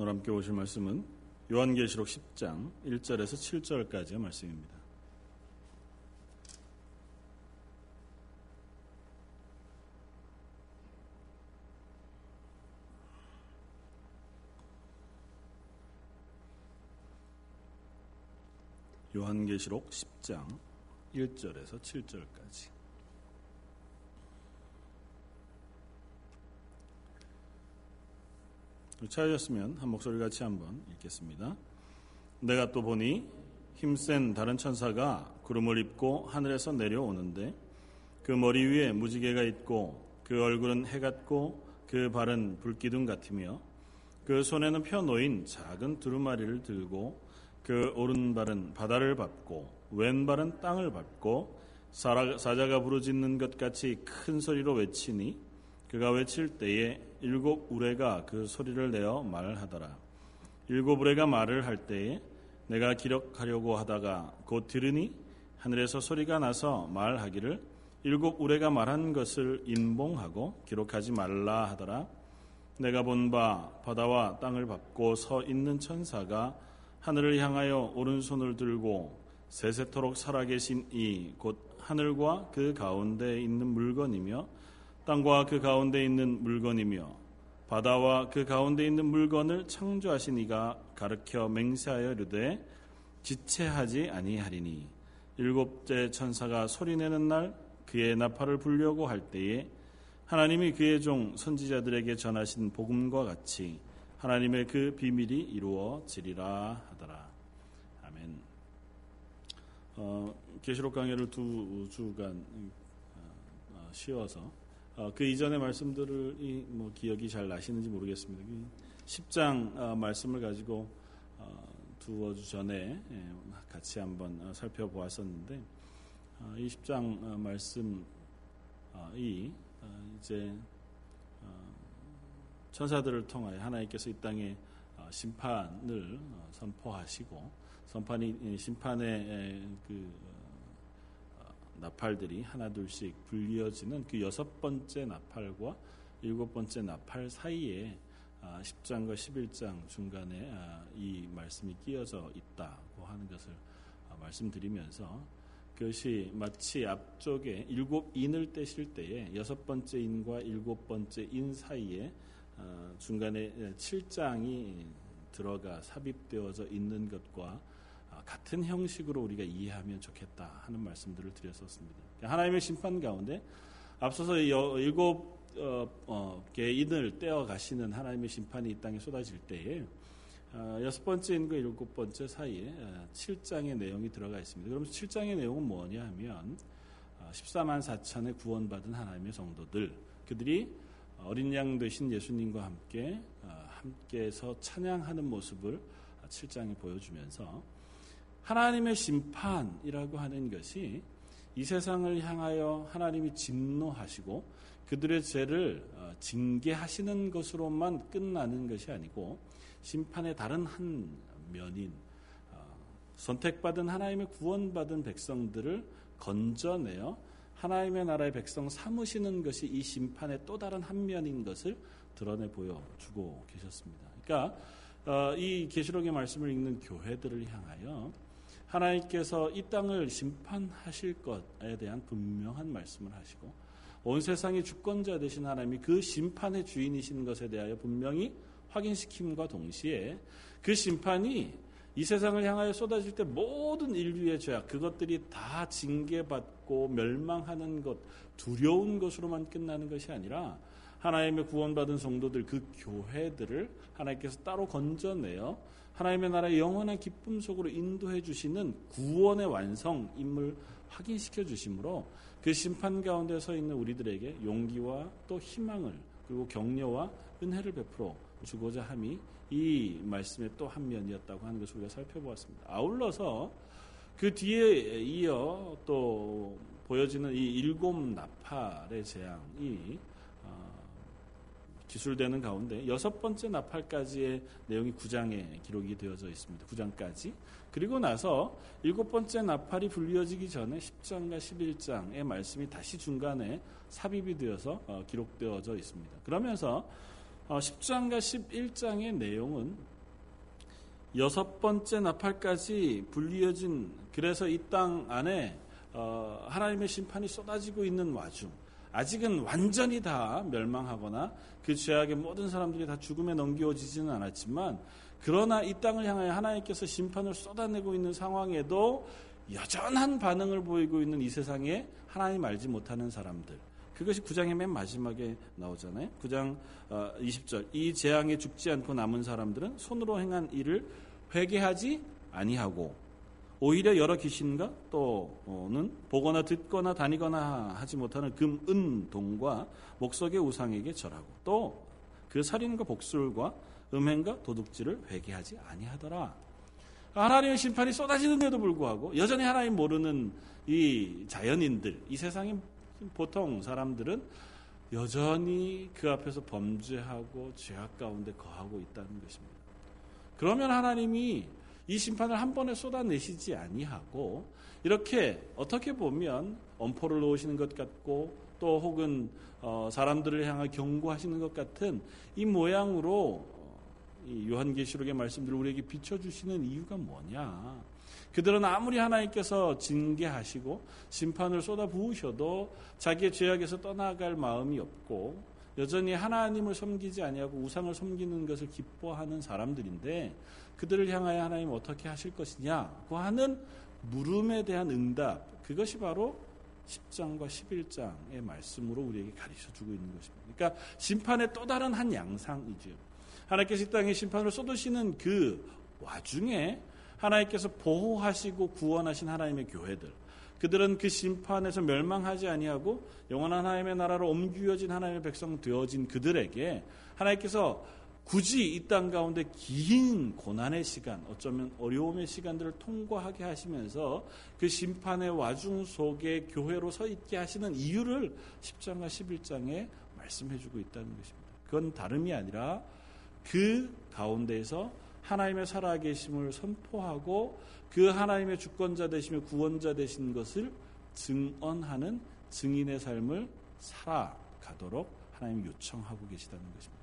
오늘 함께 보실 말씀은 요한계시록 10장 1절에서 7절까지의 말씀입니다. 요한계시록 10장 1절에서 7절까지 찾으셨으면 한 목소리 같이 한번 읽겠습니다. 내가 또 보니 힘센 다른 천사가 구름을 입고 하늘에서 내려오는데 그 머리 위에 무지개가 있고 그 얼굴은 해 같고 그 발은 불기둥 같으며 그 손에는 펴 놓인 작은 두루마리를 들고 그 오른발은 바다를 밟고 왼발은 땅을 밟고 사자가 부르짖는 것 같이 큰 소리로 외치니 그가 외칠 때에 일곱 우레가 그 소리를 내어 말을 하더라. 일곱 우레가 말을 할 때에 내가 기록하려고 하다가 곧 들으니 하늘에서 소리가 나서 말하기를 일곱 우레가 말한 것을 인봉하고 기록하지 말라 하더라. 내가 본 바 바다와 땅을 밟고 서 있는 천사가 하늘을 향하여 오른손을 들고 세세토록 살아계신 이 곧 하늘과 그 가운데 있는 물건이며 땅과 그 가운데 있는 물건이며 바다와 그 가운데 있는 물건을 창조하신 이가 가르켜 맹세하여 이르되 지체하지 아니하리니 일곱째 천사가 소리내는 날 그의 나팔을 불려고 할 때에 하나님이 그의 종 선지자들에게 전하신 복음과 같이 하나님의 그 비밀이 이루어지리라 하더라. 아멘. 어, 계시록 강해를 두 주간 어, 쉬어서 어, 그 이전의 말씀들을 뭐 기억이 잘 나시는지 모르겠습니다. 10장 어, 말씀을 가지고 어, 두어 주 전에 예, 같이 한번 살펴보았었는데 이 10장 말씀이 이제 천사들을 통하여 하나님께서 이 땅에 심판을 선포하시고 선판이 심판의 그 나팔들이 하나둘씩 불리어지는 그 여섯 번째 나팔과 일곱 번째 나팔 사이에 10장과 아, 11장 중간에 아, 이 말씀이 끼어져 있다고 하는 것을 아, 말씀드리면서 그것이 마치 앞쪽에 일곱 인을 떼실 때에 여섯 번째 인과 일곱 번째 인 사이에 중간에 7장이 들어가 삽입되어져 있는 것과 같은 형식으로 우리가 이해하면 좋겠다 하는 말씀들을 드렸었습니다. 하나님의 심판 가운데 앞서서 일곱 어, 어, 개인을 떼어 가시는 하나님의 심판이 이 땅에 쏟아질 때에 어, 여섯 번째 인과 일곱 번째 사이에 7장의 내용이 들어가 있습니다. 그럼 7장의 내용은 뭐냐 하면 14만 4천의 구원받은 하나님의 성도들 그들이 어린 양 되신 예수님과 함께 함께서 찬양하는 모습을 7장이 보여주면서 하나님의 심판이라고 하는 것이 이 세상을 향하여 하나님이 진노하시고 그들의 죄를 어, 징계하시는 것으로만 끝나는 것이 아니고 심판의 다른 한 면인 어, 선택받은 하나님의 구원받은 백성들을 건져내어 하나님의 나라의 백성 삼으시는 것이 이 심판의 또 다른 한 면인 것을 드러내 보여주고 계셨습니다. 그러니까 어, 이 계시록의 말씀을 읽는 교회들을 향하여 하나님께서 이 땅을 심판하실 것에 대한 분명한 말씀을 하시고 온 세상의 주권자 되신 하나님이 그 심판의 주인이신 것에 대하여 분명히 확인시킴과 동시에 그 심판이 이 세상을 향하여 쏟아질 때 모든 인류의 죄악 그것들이 다 징계받고 멸망하는 것 두려운 것으로만 끝나는 것이 아니라 하나님의 구원받은 성도들 그 교회들을 하나님께서 따로 건져내어 하나님의 나라의 영원한 기쁨 속으로 인도해 주시는 구원의 완성임을 확인시켜 주심으로 그 심판 가운데 서 있는 우리들에게 용기와 또 희망을 그리고 격려와 은혜를 베풀어 주고자 함이 이 말씀의 또 한 면이었다고 하는 것을 우리가 살펴보았습니다. 아울러서 그 뒤에 이어 또 보여지는 이 일곱 나팔의 재앙이 기술되는 가운데 여섯 번째 나팔까지의 내용이 9장에 기록이 되어져 있습니다. 9장까지. 그리고 나서 일곱 번째 나팔이 불리어지기 전에 10장과 11장의 말씀이 다시 중간에 삽입이 되어서 어, 기록되어져 있습니다. 그러면서 10장과 어, 11장의 내용은 여섯 번째 나팔까지 불리어진 그래서 이 땅 안에 어, 하나님의 심판이 쏟아지고 있는 와중 아직은 완전히 다 멸망하거나 그 죄악의 모든 사람들이 다 죽음에 넘겨지지는 않았지만 그러나 이 땅을 향하여 하나님께서 심판을 쏟아내고 있는 상황에도 여전한 반응을 보이고 있는 이 세상에 하나님 알지 못하는 사람들 그것이 9장의 맨 마지막에 나오잖아요. 9장 20절. 어, 이 재앙에 죽지 않고 남은 사람들은 손으로 행한 일을 회개하지 아니하고 오히려 여러 귀신과 또는 보거나 듣거나 다니거나 하지 못하는 금, 은, 동과 목석의 우상에게 절하고 또 그 살인과 복술과 음행과 도둑질을 회개하지 아니하더라. 하나님의 심판이 쏟아지는데도 불구하고 여전히 하나님 모르는 이 자연인들, 이 세상의 보통 사람들은 여전히 그 앞에서 범죄하고 죄악 가운데 거하고 있다는 것입니다. 그러면 하나님이 이 심판을 한 번에 쏟아내시지 아니하고 이렇게 어떻게 보면 엄포를 놓으시는 것 같고 또 혹은 어 사람들을 향해 경고하시는 것 같은 이 모양으로 이 요한계시록의 말씀들을 우리에게 비춰주시는 이유가 뭐냐? 그들은 아무리 하나님께서 징계하시고 심판을 쏟아 부으셔도 자기의 죄악에서 떠나갈 마음이 없고 여전히 하나님을 섬기지 아니하고 우상을 섬기는 것을 기뻐하는 사람들인데 그들을 향하여 하나님 어떻게 하실 것이냐고 하는 물음에 대한 응답 그것이 바로 10장과 11장의 말씀으로 우리에게 가르쳐 주고 있는 것입니다. 그러니까 심판의 또 다른 한 양상이죠. 하나님께서 이 땅에 심판을 쏟으시는 그 와중에 하나님께서 보호하시고 구원하신 하나님의 교회들 그들은 그 심판에서 멸망하지 아니하고 영원한 하나님의 나라로 옮겨진 하나님의 백성 되어진 그들에게 하나님께서 굳이 이 땅 가운데 긴 고난의 시간, 어쩌면 어려움의 시간들을 통과하게 하시면서 그 심판의 와중 속에 교회로 서 있게 하시는 이유를 10장과 11장에 말씀해 주고 있다는 것입니다. 그건 다름이 아니라 그 가운데에서 하나님의 살아계심을 선포하고 그 하나님의 주권자 되시며 구원자 되신 것을 증언하는 증인의 삶을 살아가도록 하나님 요청하고 계시다는 것입니다.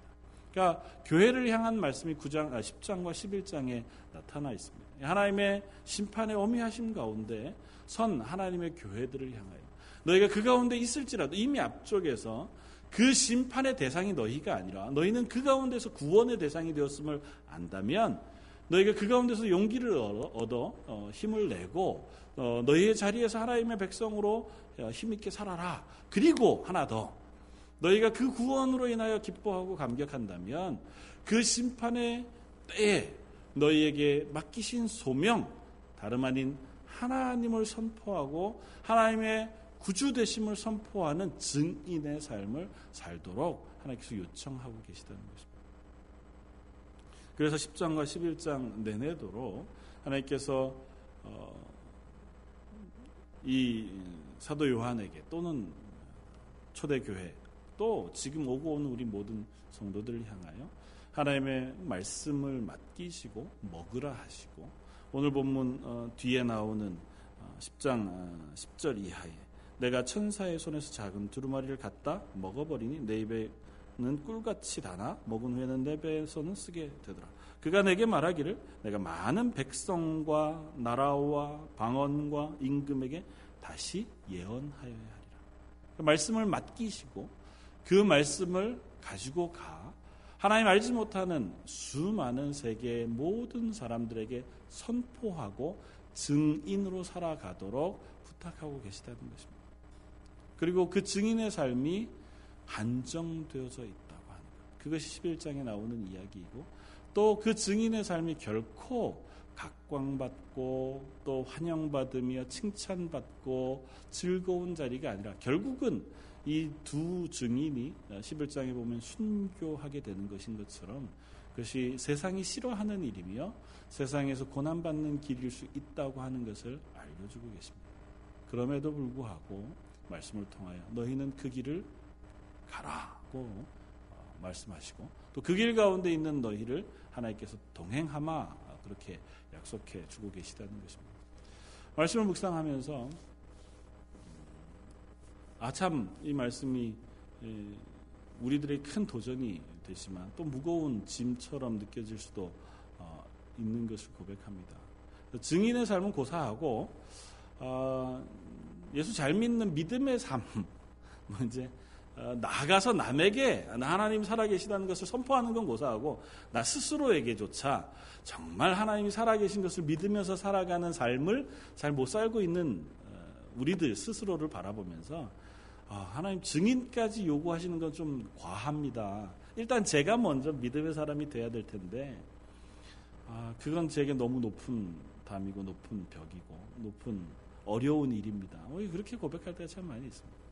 그러니까 교회를 향한 말씀이 9장, 10장과 아, 11장에 나타나 있습니다. 하나님의 심판의 어미하심 가운데 선 하나님의 교회들을 향하여 너희가 그 가운데 있을지라도 이미 앞쪽에서 그 심판의 대상이 너희가 아니라 너희는 그 가운데서 구원의 대상이 되었음을 안다면 너희가 그 가운데서 용기를 얻어 어, 힘을 내고 어, 너희의 자리에서 하나님의 백성으로 어, 힘있게 살아라. 그리고 하나 더 너희가 그 구원으로 인하여 기뻐하고 감격한다면 그 심판의 때에 너희에게 맡기신 소명 다름 아닌 하나님을 선포하고 하나님의 구주 되심을 선포하는 증인의 삶을 살도록 하나님께서 요청하고 계시다는 것입니다. 그래서 10장과 11장 내내도록 하나님께서 어, 이 사도 요한에게 또는 초대교회 또 지금 오고 오는 우리 모든 성도들을 향하여 하나님의 말씀을 맡기시고 먹으라 하시고 오늘 본문 어, 뒤에 나오는 10장 10절 이하에 내가 천사의 손에서 작은 두루마리를 갖다 먹어버리니 내 입에 는 꿀같이 다나 먹은 후에는 내 배에서는 쓰게 되더라. 그가 내게 말하기를 내가 많은 백성과 나라와 방언과 임금에게 다시 예언하여야 하리라. 그 말씀을 맡기시고 그 말씀을 가지고 가 하나님 알지 못하는 수많은 세계의 모든 사람들에게 선포하고 증인으로 살아가도록 부탁하고 계시다는 것입니다. 그리고 그 증인의 삶이 한정되어져 있다고 하는 것. 그것이 11장에 나오는 이야기이고 또 그 증인의 삶이 결코 각광받고 또 환영받으며 칭찬받고 즐거운 자리가 아니라 결국은 이 두 증인이 11장에 보면 순교하게 되는 것인 것처럼 그것이 세상이 싫어하는 일이며 세상에서 고난받는 길일 수 있다고 하는 것을 알려주고 계십니다. 그럼에도 불구하고 말씀을 통하여 너희는 그 길을 가라고 어, 말씀하시고 또 그 길 가운데 있는 너희를 하나님께서 동행하마 그렇게 약속해 주고 계시다는 것입니다. 말씀을 묵상하면서 아참 이 말씀이 우리들의 큰 도전이 되지만 또 무거운 짐처럼 느껴질 수도 어, 있는 것을 고백합니다. 증인의 삶은 고사하고 어, 예수 잘 믿는 믿음의 삶, 뭐 이제 어, 나가서 남에게 하나님 살아계시다는 것을 선포하는 건 고사하고 나 스스로에게조차 정말 하나님이 살아계신 것을 믿으면서 살아가는 삶을 잘 못 살고 있는 어, 우리들 스스로를 바라보면서 아, 하나님 증인까지 요구하시는 건 좀 과합니다. 일단 제가 먼저 믿음의 사람이 돼야 될 텐데 아, 그건 제게 너무 높은 담이고 높은 벽이고 높은 어려운 일입니다. 그렇게 고백할 때가 참 많이 있습니다.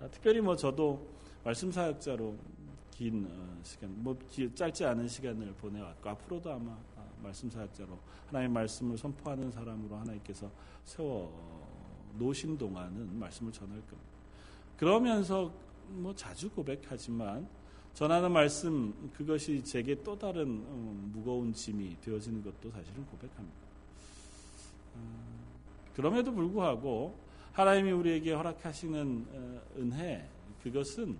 아, 특별히 뭐 저도 말씀 사역자로 긴 어, 시간, 뭐 짧지 않은 시간을 보내왔고 앞으로도 아마 아, 말씀 사역자로 하나님의 말씀을 선포하는 사람으로 하나님께서 세워 어, 놓으신 동안은 말씀을 전할 겁니다. 그러면서 뭐 자주 고백하지만 전하는 말씀 그것이 제게 또 다른 어, 무거운 짐이 되어지는 것도 사실은 고백합니다. 그럼에도 불구하고 하나님이 우리에게 허락하시는 어, 은혜 그것은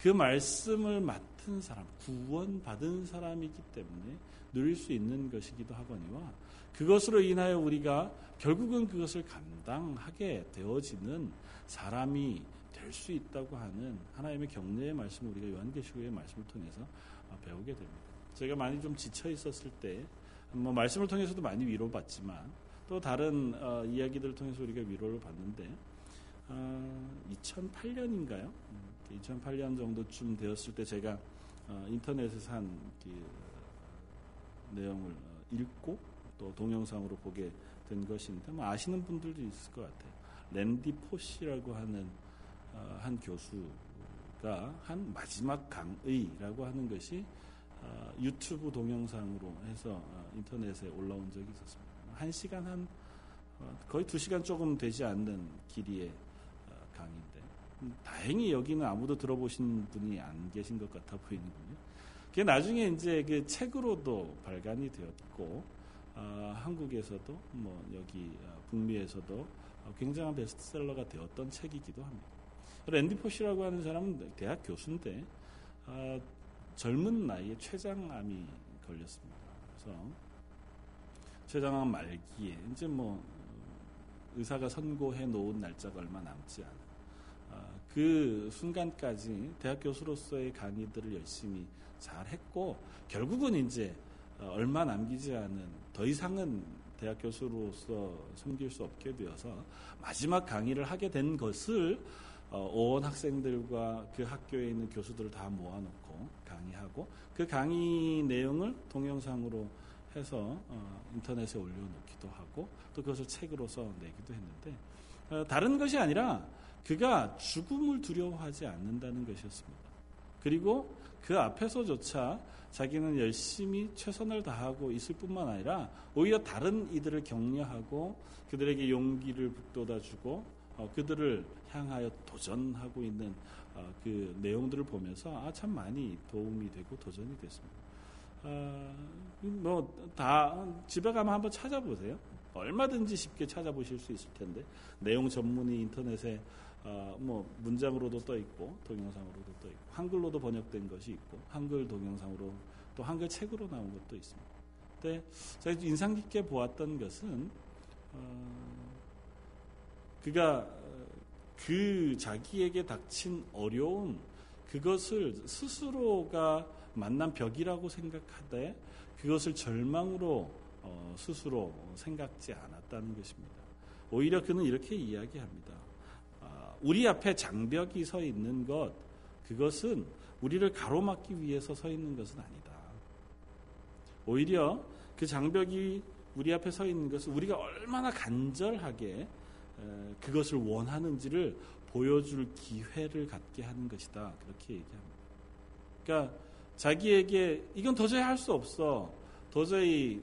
그 말씀을 맡은 사람, 구원받은 사람이기 때문에 누릴 수 있는 것이기도 하거니와 그것으로 인하여 우리가 결국은 그것을 감당하게 되어지는 사람이 될 수 있다고 하는 하나님의 격려의 말씀을 우리가 요한계시록의 말씀을 통해서 어, 배우게 됩니다. 제가 많이 좀 지쳐 있었을 때, 뭐 말씀을 통해서도 많이 위로받지만 또 다른 어, 이야기들을 통해서 우리가 위로를 받는데 어, 2008년인가요? 2008년 정도쯤 되었을 때 제가 어, 인터넷에서 한 그 내용을 어, 읽고 또 동영상으로 보게 된 것인데 뭐 아시는 분들도 있을 것 같아요. 랜디 포시라고 하는 어, 한 교수가 한 마지막 강의라고 하는 것이 어, 유튜브 동영상으로 해서 인터넷에 올라온 적이 있었습니다. 한 시간 한 어, 거의 두 시간 조금 되지 않는 길이의 어, 강의인데 음, 다행히 여기는 아무도 들어보신 분이 안 계신 것 같아 보이는군요. 그게 나중에 이제 그 책으로도 발간이 되었고 어, 한국에서도 뭐 여기 어, 북미에서도 어, 굉장한 베스트셀러가 되었던 책이기도 합니다. 랜디 포시라고 하는 사람은 대학 교수인데 어, 젊은 나이에 췌장암이 걸렸습니다. 그래서 췌장암 말기에 이제 뭐 의사가 선고해 놓은 날짜가 얼마 남지 않은 아, 그 순간까지 대학 교수로서의 강의들을 열심히 잘 했고 결국은 이제 어, 얼마 남기지 않은 더 이상은 대학 교수로서 섬길 수 없게 되어서 마지막 강의를 하게 된 것을 어, 온 학생들과 그 학교에 있는 교수들을 다 모아놓고 강의하고 그 강의 내용을 동영상으로 해서 어, 인터넷에 올려놓기도 하고 또 그것을 책으로서 내기도 했는데 어, 다른 것이 아니라 그가 죽음을 두려워하지 않는다는 것이었습니다. 그리고 그 앞에서조차 자기는 열심히 최선을 다하고 있을 뿐만 아니라 오히려 다른 이들을 격려하고 그들에게 용기를 북돋아주고 어, 그들을 향하여 도전하고 있는 어, 그 내용들을 보면서 아, 참 많이 도움이 되고 도전이 됐습니다. 어, 뭐다 집에 가면 한번 찾아보세요. 얼마든지 쉽게 찾아보실 수 있을 텐데 내용 전문이 인터넷에 어, 뭐 문장으로도 떠 있고 동영상으로도 떠 있고 한글로도 번역된 것이 있고 한글 동영상으로 또 한글 책으로 나온 것도 있습니다. 근데 제가 인상 깊게 보았던 것은 어, 그가 그 자기에게 닥친 어려움 그것을 스스로가 만난 벽이라고 생각하되 그것을 절망으로 어, 스스로 생각지 않았다는 것입니다. 오히려 그는 이렇게 이야기합니다. 아, 우리 앞에 장벽이 서 있는 것, 그것은 우리를 가로막기 위해서 서 있는 것은 아니다. 오히려 그 장벽이 우리 앞에 서 있는 것은 우리가 얼마나 간절하게 그것을 원하는지를 보여줄 기회를 갖게 하는 것이다. 그렇게 얘기합니다. 그러니까 자기에게 이건 도저히 할 수 없어. 도저히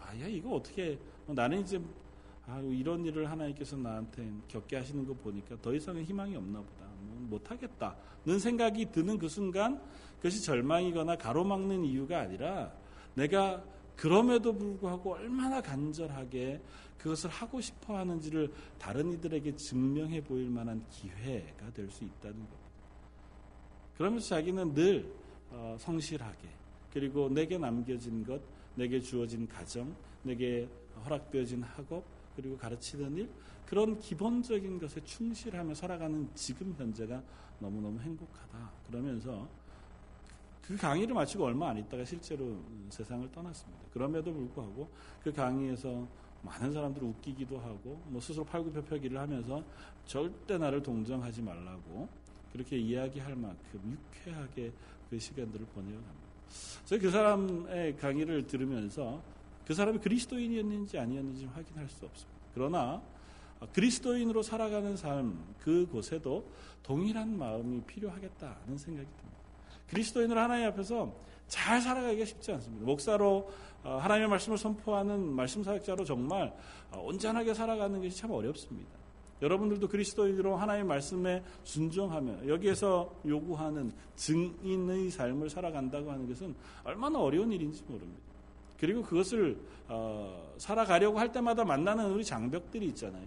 아야 이거 어떻게 뭐 나는 이제 아 이런 일을 하나님께서 나한테 겪게 하시는 거 보니까 더 이상은 희망이 없나 보다. 뭐 못하겠다는 생각이 드는 그 순간 그것이 절망이거나 가로막는 이유가 아니라 내가 그럼에도 불구하고 얼마나 간절하게 그것을 하고 싶어 하는지를 다른 이들에게 증명해 보일 만한 기회가 될 수 있다는 겁니다. 그러면서 자기는 늘 어, 성실하게 그리고 내게 남겨진 것, 내게 주어진 가정, 내게 허락되어진 학업 그리고 가르치는 일 그런 기본적인 것에 충실하며 살아가는 지금 현재가 너무너무 행복하다. 그러면서 그 강의를 마치고 얼마 안 있다가 실제로 세상을 떠났습니다. 그럼에도 불구하고 그 강의에서 많은 사람들을 웃기기도 하고 뭐 스스로 팔굽혀펴기를 하면서 절대 나를 동정하지 말라고 그렇게 이야기할 만큼 유쾌하게 그 시간들을 보내어 갑니다. 그래서 그 사람의 강의를 들으면서 그 사람이 그리스도인이었는지 아니었는지 확인할 수 없습니다. 그러나 그리스도인으로 살아가는 삶 그곳에도 동일한 마음이 필요하겠다는 생각이 듭니다. 그리스도인으로 하나님 앞에서 잘 살아가기가 쉽지 않습니다. 목사로 어, 하나님의 말씀을 선포하는 말씀 사역자로 정말 어, 온전하게 살아가는 것이 참 어렵습니다. 여러분들도 그리스도인으로 하나님의 말씀에 순종하며 여기에서 요구하는 증인의 삶을 살아간다고 하는 것은 얼마나 어려운 일인지 모릅니다. 그리고 그것을 어, 살아가려고 할 때마다 만나는 우리 장벽들이 있잖아요.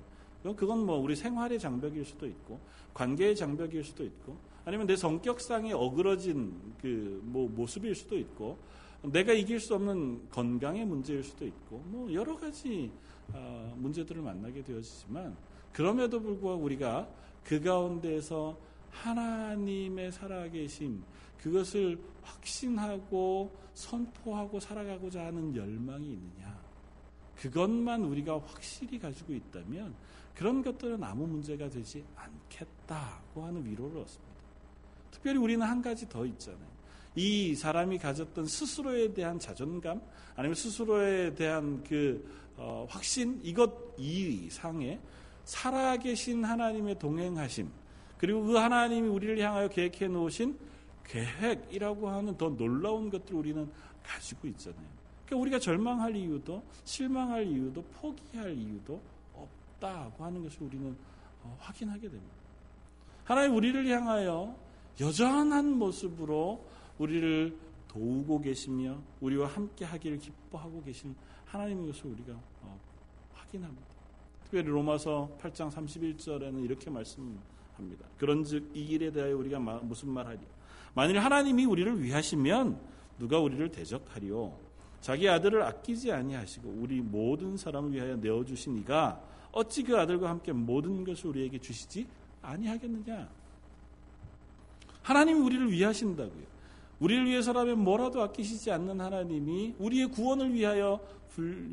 그건 뭐 우리 생활의 장벽일 수도 있고 관계의 장벽일 수도 있고 아니면 내 성격상에 어그러진 그 뭐 모습일 수도 있고 내가 이길 수 없는 건강의 문제일 수도 있고 뭐 여러 가지 어, 문제들을 만나게 되어지지만 그럼에도 불구하고 우리가 그 가운데서 하나님의 살아계심 그것을 확신하고 선포하고 살아가고자 하는 열망이 있느냐 그것만 우리가 확실히 가지고 있다면 그런 것들은 아무 문제가 되지 않겠다고 하는 위로를 얻습니다. 특별히 우리는 한 가지 더 있잖아요. 이 사람이 가졌던 스스로에 대한 자존감 아니면 스스로에 대한 그 어, 확신 이것 이상의 살아계신 하나님의 동행하심 그리고 그 하나님이 우리를 향하여 계획해 놓으신 계획이라고 하는 더 놀라운 것들을 우리는 가지고 있잖아요. 그러니까 우리가 절망할 이유도 실망할 이유도 포기할 이유도 없다고 하는 것을 우리는 어, 확인하게 됩니다. 하나님 우리를 향하여 여전한 모습으로 우리를 도우고 계시며 우리와 함께 하기를 기뻐하고 계신 하나님의 것을 우리가 어, 확인합니다. 특별히 로마서 8장 31절에는 이렇게 말씀합니다. 그런즉 이 일에 대하여 우리가 무슨 말하리? 만일 하나님이 우리를 위하시면 누가 우리를 대적하리요? 자기 아들을 아끼지 아니하시고 우리 모든 사람을 위하여 내어 주신 이가 어찌 그 아들과 함께 모든 것을 우리에게 주시지 아니하겠느냐? 하나님이 우리를 위하신다고요. 우리를 위해서라면 뭐라도 아끼시지 않는 하나님이 우리의 구원을 위하여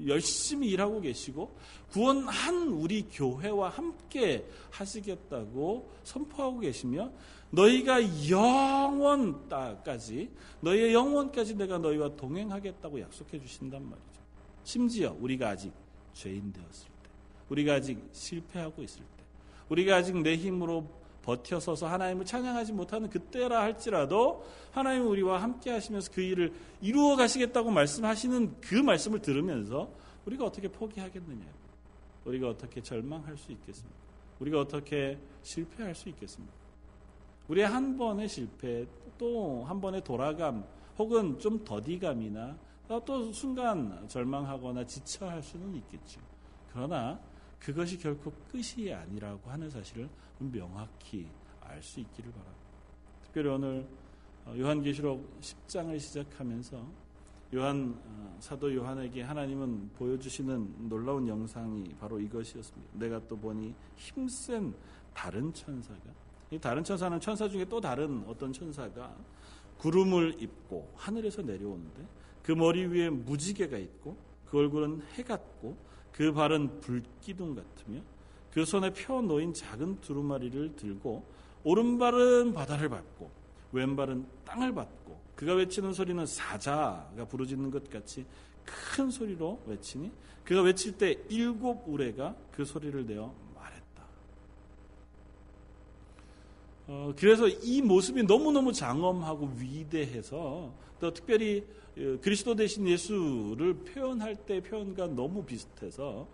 열심히 일하고 계시고 구원한 우리 교회와 함께 하시겠다고 선포하고 계시며 너희가 영원까지 너희의 영원까지 내가 너희와 동행하겠다고 약속해 주신단 말이죠. 심지어 우리가 아직 죄인 되었을 때, 우리가 아직 실패하고 있을 때, 우리가 아직 내 힘으로 버텨서서 하나님을 찬양하지 못하는 그때라 할지라도 하나님 우리와 함께 하시면서 그 일을 이루어 가시겠다고 말씀하시는 그 말씀을 들으면서 우리가 어떻게 포기하겠느냐? 우리가 어떻게 절망할 수 있겠습니까? 우리가 어떻게 실패할 수 있겠습니까? 우리의 한 번의 실패, 또 한 번의 돌아감, 혹은 좀 더디감이나 또 순간 절망하거나 지쳐할 수는 있겠죠. 그러나 그것이 결코 끝이 아니라고 하는 사실을 명확히 알 수 있기를 바랍니다. 특별히 오늘 어, 요한계시록 10장을 시작하면서 요한 어, 사도 요한에게 하나님은 보여주시는 놀라운 영상이 바로 이것이었습니다. 내가 또 보니 힘센 다른 천사가 이 다른 천사는 천사 중에 또 다른 어떤 천사가 구름을 입고 하늘에서 내려오는데 그 머리 위에 무지개가 있고 그 얼굴은 해 같고 그 발은 불기둥 같으며 그 손에 펴 놓인 작은 두루마리를 들고 오른발은 바다를 밟고 왼발은 땅을 밟고 그가 외치는 소리는 사자가 부르짖는 것 같이 큰 소리로 외치니 그가 외칠 때 일곱 우레가 그 소리를 내어 말했다. 어, 그래서 이 모습이 너무너무 장엄하고 위대해서 또 특별히 어, 그리스도 대신 예수를 표현할 때 표현과 너무 비슷해서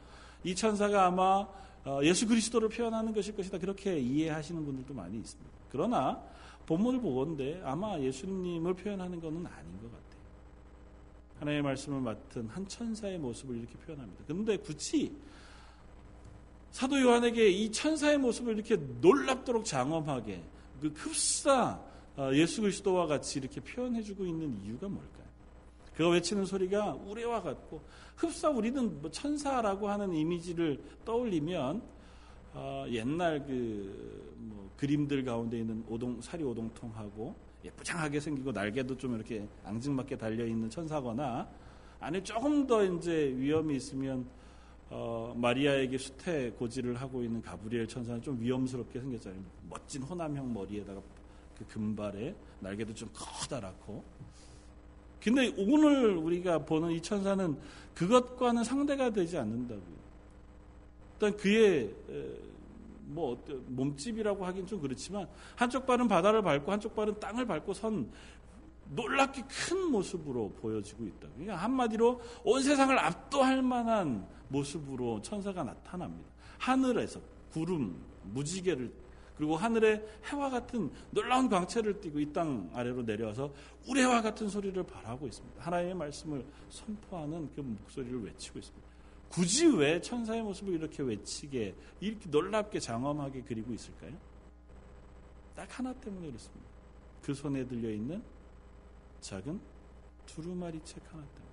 이 천사가 아마 어, 예수 그리스도를 표현하는 것일 것이다 그렇게 이해하시는 분들도 많이 있습니다. 그러나 본문을 보건데 아마 예수님을 표현하는 것은 아닌 것 같아요. 하나님의 말씀을 맡은 한 천사의 모습을 이렇게 표현합니다. 그런데 굳이 사도 요한에게 이 천사의 모습을 이렇게 놀랍도록 장엄하게 그 흡사 어, 예수 그리스도와 같이 이렇게 표현해주고 있는 이유가 뭘까요? 그가 외치는 소리가 우레와 같고 흡사 우리는 뭐 천사라고 하는 이미지를 떠올리면 어, 옛날 그 뭐 그림들 가운데 있는 오동 사리 오동통하고 예쁘장하게 생기고 날개도 좀 이렇게 앙증맞게 달려 있는 천사거나 아니 조금 더 이제 위험이 있으면 어, 마리아에게 수태 고지를 하고 있는 가브리엘 천사는 좀 위험스럽게 생겼잖아요. 멋진 호남형 머리에다가 그 금발에 날개도 좀 커다랗고. 근데 오늘 우리가 보는 이 천사는 그것과는 상대가 되지 않는다고요. 일단 그의 뭐 몸집이라고 하긴 좀 그렇지만 한쪽 발은 바다를 밟고 한쪽 발은 땅을 밟고 선 놀랍게 큰 모습으로 보여지고 있다. 그러니까 한마디로 온 세상을 압도할 만한 모습으로 천사가 나타납니다. 하늘에서 구름, 무지개를 그리고 하늘에 해와 같은 놀라운 광채를 띠고 이 땅 아래로 내려와서 우레와 같은 소리를 발하고 있습니다. 하나님의 말씀을 선포하는 그 목소리를 외치고 있습니다. 굳이 왜 천사의 모습을 이렇게 외치게 이렇게 놀랍게 장엄하게 그리고 있을까요? 딱 하나 때문에 그렇습니다. 그 손에 들려 있는 작은 두루마리 책 하나 때문에.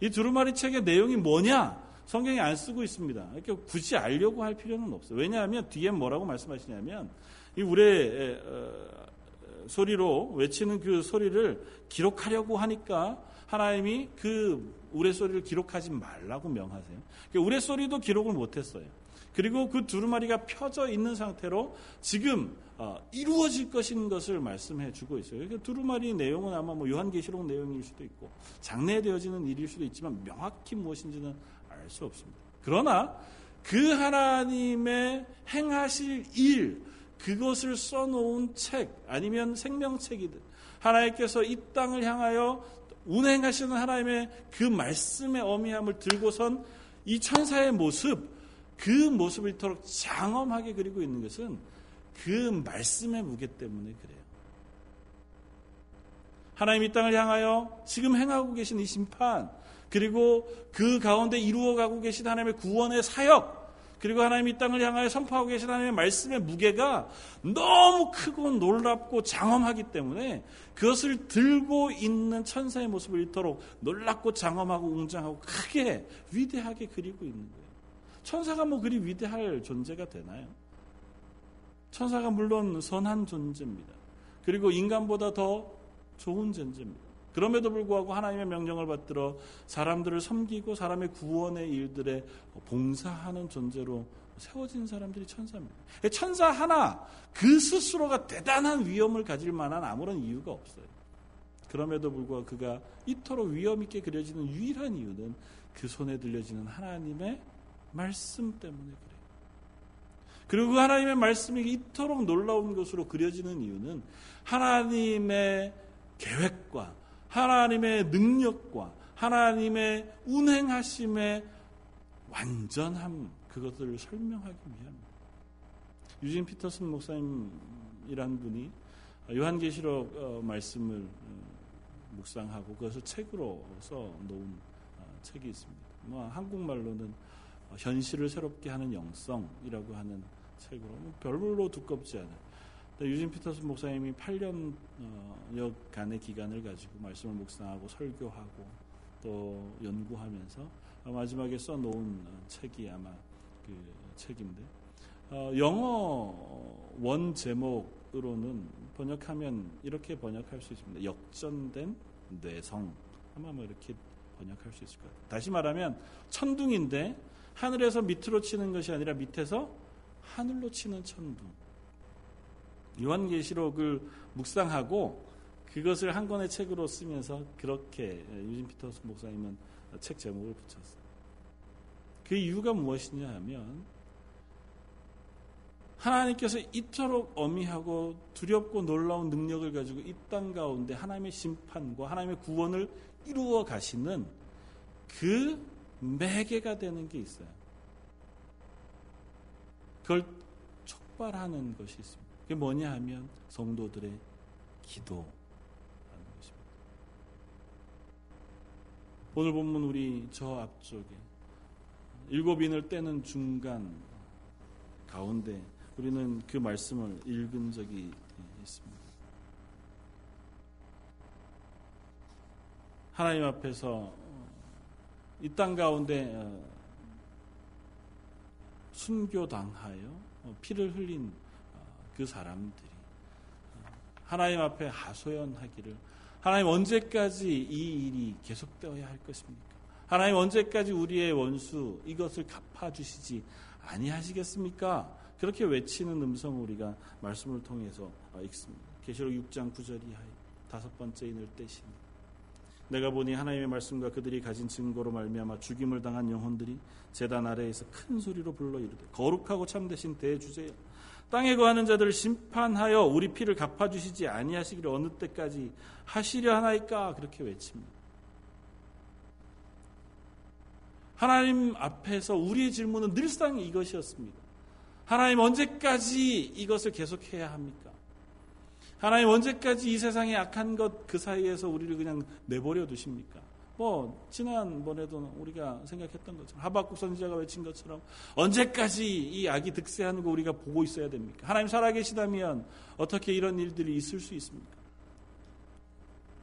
이 두루마리 책의 내용이 뭐냐? 성경이 안 쓰고 있습니다. 이렇게 굳이 알려고 할 필요는 없어요. 왜냐하면 뒤에 뭐라고 말씀하시냐면 이 어, 소리로 외치는 그 소리를 기록하려고 하니까 하나님이 그 우레 소리를 기록하지 말라고 명하세요. 그러니까 우레 소리도 기록을 못했어요. 그리고 그 두루마리가 펴져 있는 상태로 지금 어, 이루어질 것인 것을 말씀해 주고 있어요. 그러니까 두루마리 내용은 아마 뭐 요한계시록 내용일 수도 있고 장래되어지는 일일 수도 있지만 명확히 무엇인지는 알 수 없습니다. 그러나 그 하나님의 행하실 일 그것을 써놓은 책 아니면 생명책이든 하나님께서 이 땅을 향하여 운행하시는 하나님의 그 말씀의 어미함을 들고선 이 천사의 모습 그 모습을 이토록 장엄하게 그리고 있는 것은 그 말씀의 무게 때문에 그래요. 하나님 이 땅을 향하여 지금 행하고 계신 이 심판, 그리고 그 가운데 이루어가고 계신 하나님의 구원의 사역, 그리고 하나님 이 땅을 향하여 선포하고 계신 하나님의 말씀의 무게가 너무 크고 놀랍고 장엄하기 때문에 그것을 들고 있는 천사의 모습을 이토록 놀랍고 장엄하고 웅장하고 크게 위대하게 그리고 있는 거예요. 천사가 뭐 그리 위대할 존재가 되나요? 천사가 물론 선한 존재입니다. 그리고 인간보다 더 좋은 존재입니다. 그럼에도 불구하고 하나님의 명령을 받들어 사람들을 섬기고 사람의 구원의 일들에 봉사하는 존재로 세워진 사람들이 천사입니다. 천사 하나 그 스스로가 대단한 위험을 가질 만한 아무런 이유가 없어요. 그럼에도 불구하고 그가 이토록 위험 있게 그려지는 유일한 이유는 그 손에 들려지는 하나님의 말씀 때문에 그래요. 그리고 그 하나님의 말씀이 이토록 놀라운 것으로 그려지는 이유는 하나님의 계획과 하나님의 능력과 하나님의 운행하심의 완전함 그것들을 설명하기 위함입니다. 유진 피터슨 목사님이란 분이 요한계시록 어, 말씀을 어, 묵상하고 그것을 책으로 써 놓은 어, 책이 있습니다. 뭐 한국말로는 현실을 새롭게 하는 영성이라고 하는 책으로 뭐 별로 두껍지 않아요. 유진 피터슨 목사님이 8년여간의 기간을 가지고 말씀을 묵상하고 설교하고 또 연구하면서 마지막에 써놓은 책이 아마 그 책인데 어, 영어 원 제목으로는 번역하면 이렇게 번역할 수 있습니다. 역전된 뇌성 아마 뭐 이렇게 번역할 수 있을 것 같아요. 다시 말하면 천둥인데 하늘에서 밑으로 치는 것이 아니라 밑에서 하늘로 치는 천둥. 요한계시록을 묵상하고 그것을 한 권의 책으로 쓰면서 그렇게 유진 피터스 목사님은 책 제목을 붙였어요. 그 이유가 무엇이냐 하면 하나님께서 이토록 어미하고 두렵고 놀라운 능력을 가지고 이 땅 가운데 하나님의 심판과 하나님의 구원을 이루어 가시는 그 매개가 되는 게 있어요. 그걸 촉발하는 것이 있습니다. 그게 뭐냐 하면 성도들의 기도라는 것입니다. 오늘 본문 우리 저 앞쪽에 일곱 인을 떼는 중간 가운데 우리는 그 말씀을 읽은 적이 있습니다. 하나님 앞에서 이 땅 가운데 어, 순교당하여 어, 피를 흘린 어, 그 사람들이 하나님 앞에 하소연하기를 하나님 언제까지 이 일이 계속되어야 할 것입니까? 하나님 언제까지 우리의 원수 이것을 갚아주시지 아니하시겠습니까? 그렇게 외치는 음성을 우리가 말씀을 통해서 읽습니다. 계시록 6장 9절 이하에 다섯 번째 인을 떼시니 내가 보니 하나님의 말씀과 그들이 가진 증거로 말미암아 죽임을 당한 영혼들이 제단 아래에서 큰 소리로 불러 이르되 거룩하고 참되신 대주제여 땅에 거하는 자들을 심판하여 우리 피를 갚아 주시지 아니하시기를 어느 때까지 하시려 하나이까 그렇게 외칩니다. 하나님 앞에서 우리의 질문은 늘상 이것이었습니다. 하나님 언제까지 이것을 계속해야 합니까? 하나님 언제까지 이 세상의 악한 것 그 사이에서 우리를 그냥 내버려 두십니까? 뭐 지난번에도 우리가 생각했던 것처럼 하박국 선지자가 외친 것처럼 언제까지 이 악이 득세하는 거 우리가 보고 있어야 됩니까? 하나님 살아계시다면 어떻게 이런 일들이 있을 수 있습니까?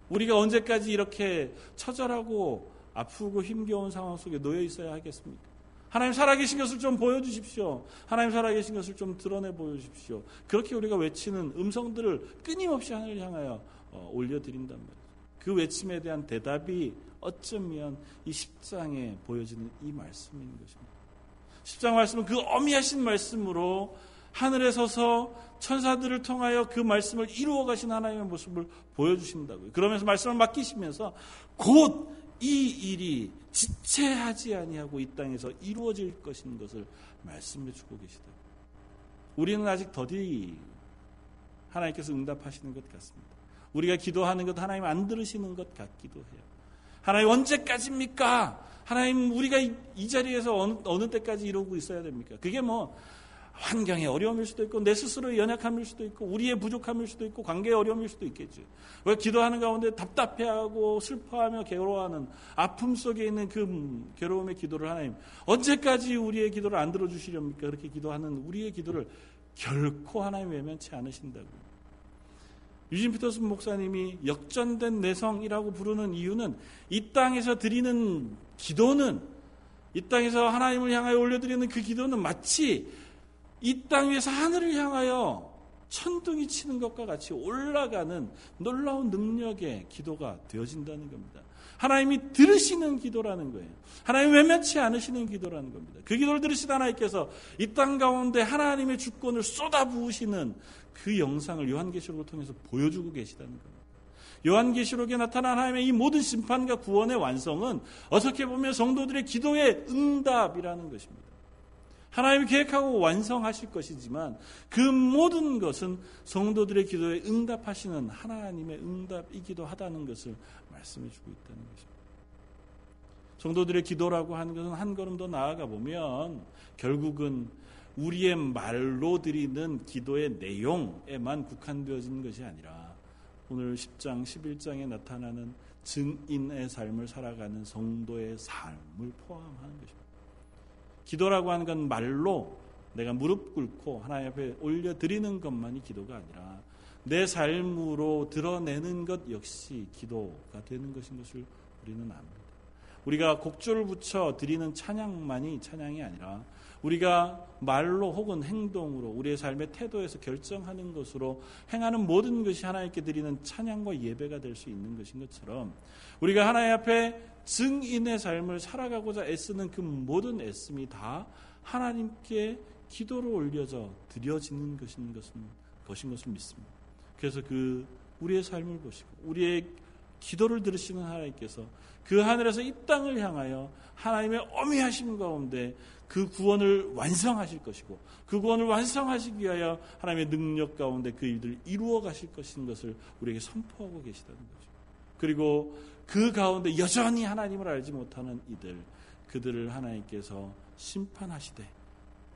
우리가 언제까지 이렇게 처절하고 아프고 힘겨운 상황 속에 놓여 있어야 하겠습니까? 하나님 살아계신 것을 좀 보여주십시오. 하나님 살아계신 것을 좀 드러내 보여주십시오. 그렇게 우리가 외치는 음성들을 끊임없이 하늘을 향하여 어, 올려드린단 말이에요. 그 외침에 대한 대답이 어쩌면 이 10장에 보여지는 이 말씀인 것입니다. 10장 말씀은 그 어미하신 말씀으로 하늘에 서서 천사들을 통하여 그 말씀을 이루어 가신 하나님의 모습을 보여주신다고요. 그러면서 말씀을 맡기시면서 곧 이 일이 지체하지 아니하고 이 땅에서 이루어질 것인 것을 말씀해 주고 계시다. 우리는 아직 더디 하나님께서 응답하시는 것 같습니다. 우리가 기도하는 것 하나님 안 들으시는 것 같기도 해요. 하나님 언제까지입니까? 하나님 우리가 이, 자리에서 어느, 어느 때까지 이러고 있어야 됩니까? 그게 뭐 환경의 어려움일 수도 있고 내 스스로의 연약함일 수도 있고 우리의 부족함일 수도 있고 관계의 어려움일 수도 있겠죠. 왜 기도하는 가운데 답답해하고 슬퍼하며 괴로워하는 아픔 속에 있는 그 괴로움의 기도를 하나님 언제까지 우리의 기도를 안 들어주시렵니까? 그렇게 기도하는 우리의 기도를 결코 하나님 외면치 않으신다고요. 유진 피터슨 목사님이 역전된 내성이라고 부르는 이유는 이 땅에서 드리는 기도는 이 땅에서 하나님을 향하여 올려드리는 그 기도는 마치 이 땅 위에서 하늘을 향하여 천둥이 치는 것과 같이 올라가는 놀라운 능력의 기도가 되어진다는 겁니다. 하나님이 들으시는 기도라는 거예요. 하나님 외면치 않으시는 기도라는 겁니다. 그 기도를 들으시다 하나님께서 이 땅 가운데 하나님의 주권을 쏟아부으시는 그 영상을 요한계시록을 통해서 보여주고 계시다는 겁니다. 요한계시록에 나타난 하나님의 이 모든 심판과 구원의 완성은 어떻게 보면 성도들의 기도의 응답이라는 것입니다. 하나님이 계획하고 완성하실 것이지만 그 모든 것은 성도들의 기도에 응답하시는 하나님의 응답이기도 하다는 것을 말씀해 주고 있다는 것입니다. 성도들의 기도라고 하는 것은 한 걸음 더 나아가 보면 결국은 우리의 말로 드리는 기도의 내용에만 국한되어지는 것이 아니라 오늘 10장, 11장에 나타나는 증인의 삶을 살아가는 성도의 삶을 포함하는 것입니다. 기도라고 하는 건 말로 내가 무릎 꿇고 하나님 앞에 올려드리는 것만이 기도가 아니라 내 삶으로 드러내는 것 역시 기도가 되는 것인 것을 우리는 압니다. 우리가 곡조를 붙여 드리는 찬양만이 찬양이 아니라 우리가 말로 혹은 행동으로 우리의 삶의 태도에서 결정하는 것으로 행하는 모든 것이 하나님께 드리는 찬양과 예배가 될 수 있는 것인 것처럼 우리가 하나님 앞에 증인의 삶을 살아가고자 애쓰는 그 모든 애씀이 다 하나님께 기도로 올려져 드려지는 것인 것은 것인 것을 믿습니다. 그래서 그 우리의 삶을 보시고 우리의 기도를 들으시는 하나님께서 그 하늘에서 이 땅을 향하여 하나님의 어미하심 가운데 그 구원을 완성하실 것이고 그 구원을 완성하시기 위하여 하나님의 능력 가운데 그 일들을 이루어 가실 것인 것을 우리에게 선포하고 계시다는 거죠. 그리고 그 가운데 여전히 하나님을 알지 못하는 이들, 그들을 하나님께서 심판하시되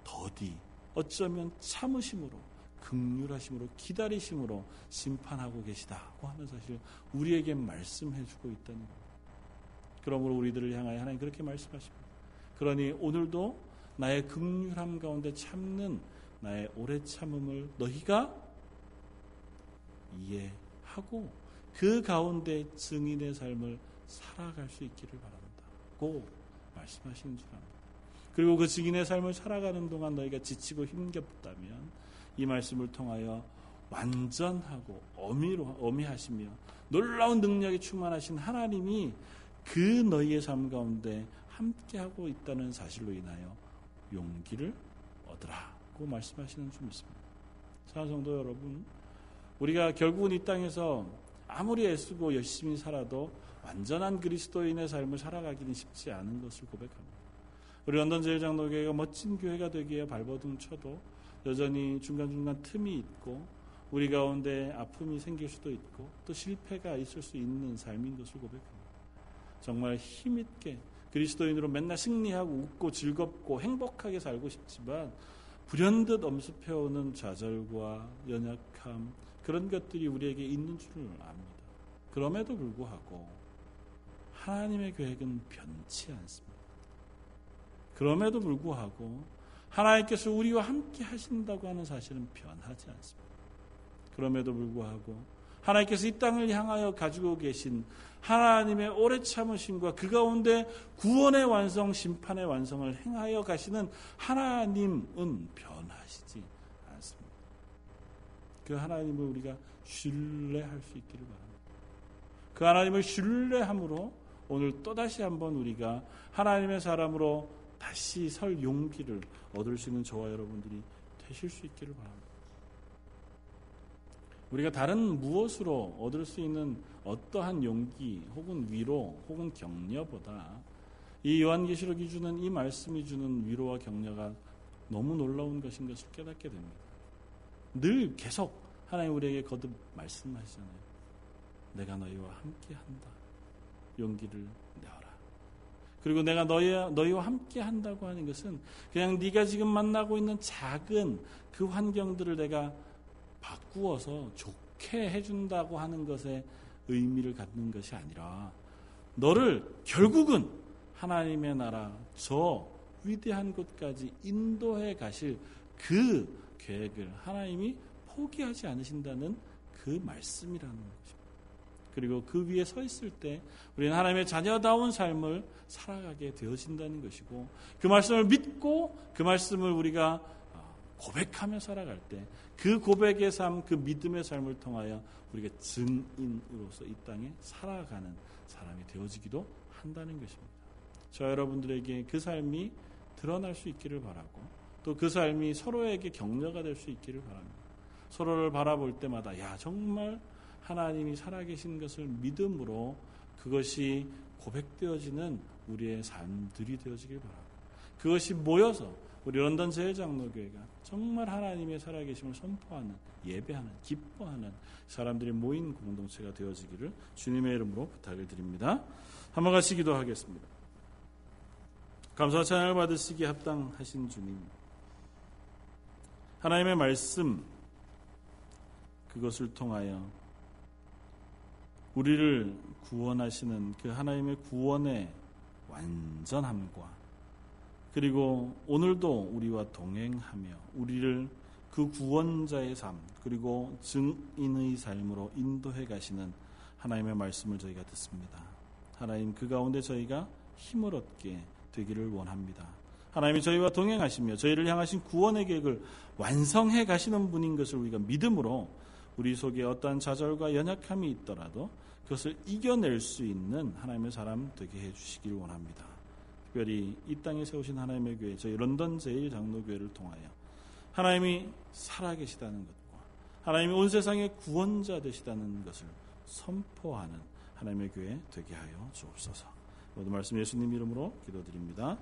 더디 어쩌면 참으심으로 극률하심으로 기다리심으로 심판하고 계시다고 하는 사실 우리에게 말씀해 주고 있다는 겁니다. 그러므로 우리들을 향하여 하나님 그렇게 말씀하십니다. 그러니 오늘도 나의 극률함 가운데 참는 나의 오래 참음을 너희가 이해하고 그 가운데 증인의 삶을 살아갈 수 있기를 바란다. 고 말씀하시는 줄 압니다. 그리고 그 증인의 삶을 살아가는 동안 너희가 지치고 힘겹다면 이 말씀을 통하여 완전하고 어미로 어미하시며 놀라운 능력이 충만하신 하나님이 그 너희의 삶 가운데 함께하고 있다는 사실로 인하여 용기를 얻으라고 말씀하시는 줄 믿습니다. 사랑하는 성도 여러분, 우리가 결국은 이 땅에서 아무리 애쓰고 열심히 살아도 완전한 그리스도인의 삶을 살아가기는 쉽지 않은 것을 고백합니다. 우리 런던 제일장로교회가 멋진 교회가 되기에 발버둥 쳐도 여전히 중간중간 틈이 있고 우리 가운데 아픔이 생길 수도 있고 또 실패가 있을 수 있는 삶인 것을 고백합니다. 정말 힘있게 그리스도인으로 맨날 승리하고 웃고 즐겁고 행복하게 살고 싶지만 불현듯 엄습해오는 좌절과 연약함 그런 것들이 우리에게 있는 줄을 압니다. 그럼에도 불구하고 하나님의 계획은 변치 않습니다. 그럼에도 불구하고 하나님께서 우리와 함께 하신다고 하는 사실은 변하지 않습니다. 그럼에도 불구하고 하나님께서 이 땅을 향하여 가지고 계신 하나님의 오래 참으심과 그 가운데 구원의 완성, 심판의 완성을 행하여 가시는 하나님은 변하시지 않습니다. 그 하나님을 우리가 신뢰할 수 있기를 바랍니다. 그 하나님을 신뢰함으로 오늘 또다시 한번 우리가 하나님의 사람으로 다시 설 용기를 얻을 수 있는 저와 여러분들이 되실 수 있기를 바랍니다. 우리가 다른 무엇으로 얻을 수 있는 어떠한 용기 혹은 위로 혹은 격려보다 이 요한계시록이 주는 이 말씀이 주는 위로와 격려가 너무 놀라운 것인 것을 깨닫게 됩니다. 늘 계속 하나님 우리에게 거듭 말씀하시잖아요. 내가 너희와 함께 한다. 용기를. 그리고 내가 너희, 너희와 함께 한다고 하는 것은 그냥 네가 지금 만나고 있는 작은 그 환경들을 내가 바꾸어서 좋게 해준다고 하는 것에 의미를 갖는 것이 아니라 너를 결국은 하나님의 나라 저 위대한 곳까지 인도해 가실 그 계획을 하나님이 포기하지 않으신다는 그 말씀이라는 것입니다. 그리고 그 위에 서 있을 때 우리는 하나님의 자녀다운 삶을 살아가게 되어진다는 것이고 그 말씀을 믿고 그 말씀을 우리가 고백하며 살아갈 때 그 고백의 삶, 그 믿음의 삶을 통하여 우리가 증인으로서 이 땅에 살아가는 사람이 되어지기도 한다는 것입니다. 저 여러분들에게 그 삶이 드러날 수 있기를 바라고 또 그 삶이 서로에게 격려가 될 수 있기를 바랍니다. 서로를 바라볼 때마다 야 정말 하나님이 살아계신 것을 믿음으로 그것이 고백되어지는 우리의 삶들이 되어지길 바랍니다. 그것이 모여서 우리 런던 제일장로교회가 정말 하나님의 살아계심을 선포하는 예배하는 기뻐하는 사람들이 모인 공동체가 되어지기를 주님의 이름으로 부탁을 드립니다. 한번 같이 기도하겠습니다. 감사 찬양을 받으시기에 합당하신 주님 하나님의 말씀 그것을 통하여 우리를 구원하시는 그 하나님의 구원의 완전함과 그리고 오늘도 우리와 동행하며 우리를 그 구원자의 삶 그리고 증인의 삶으로 인도해 가시는 하나님의 말씀을 저희가 듣습니다. 하나님 그 가운데 저희가 힘을 얻게 되기를 원합니다. 하나님이 저희와 동행하시며 저희를 향하신 구원의 계획을 완성해 가시는 분인 것을 우리가 믿음으로 우리 속에 어떠한 좌절과 연약함이 있더라도 그것을 이겨낼 수 있는 하나님의 사람 되게 해 주시길 원합니다. 특별히 이 땅에 세우신 하나님의 교회, 저희 런던 제일장로교회를 통하여 하나님이 살아계시다는 것과 하나님이 온 세상의 구원자 되시다는 것을 선포하는 하나님의 교회 되게 하여 주옵소서. 모든 말씀 예수님 이름으로 기도드립니다.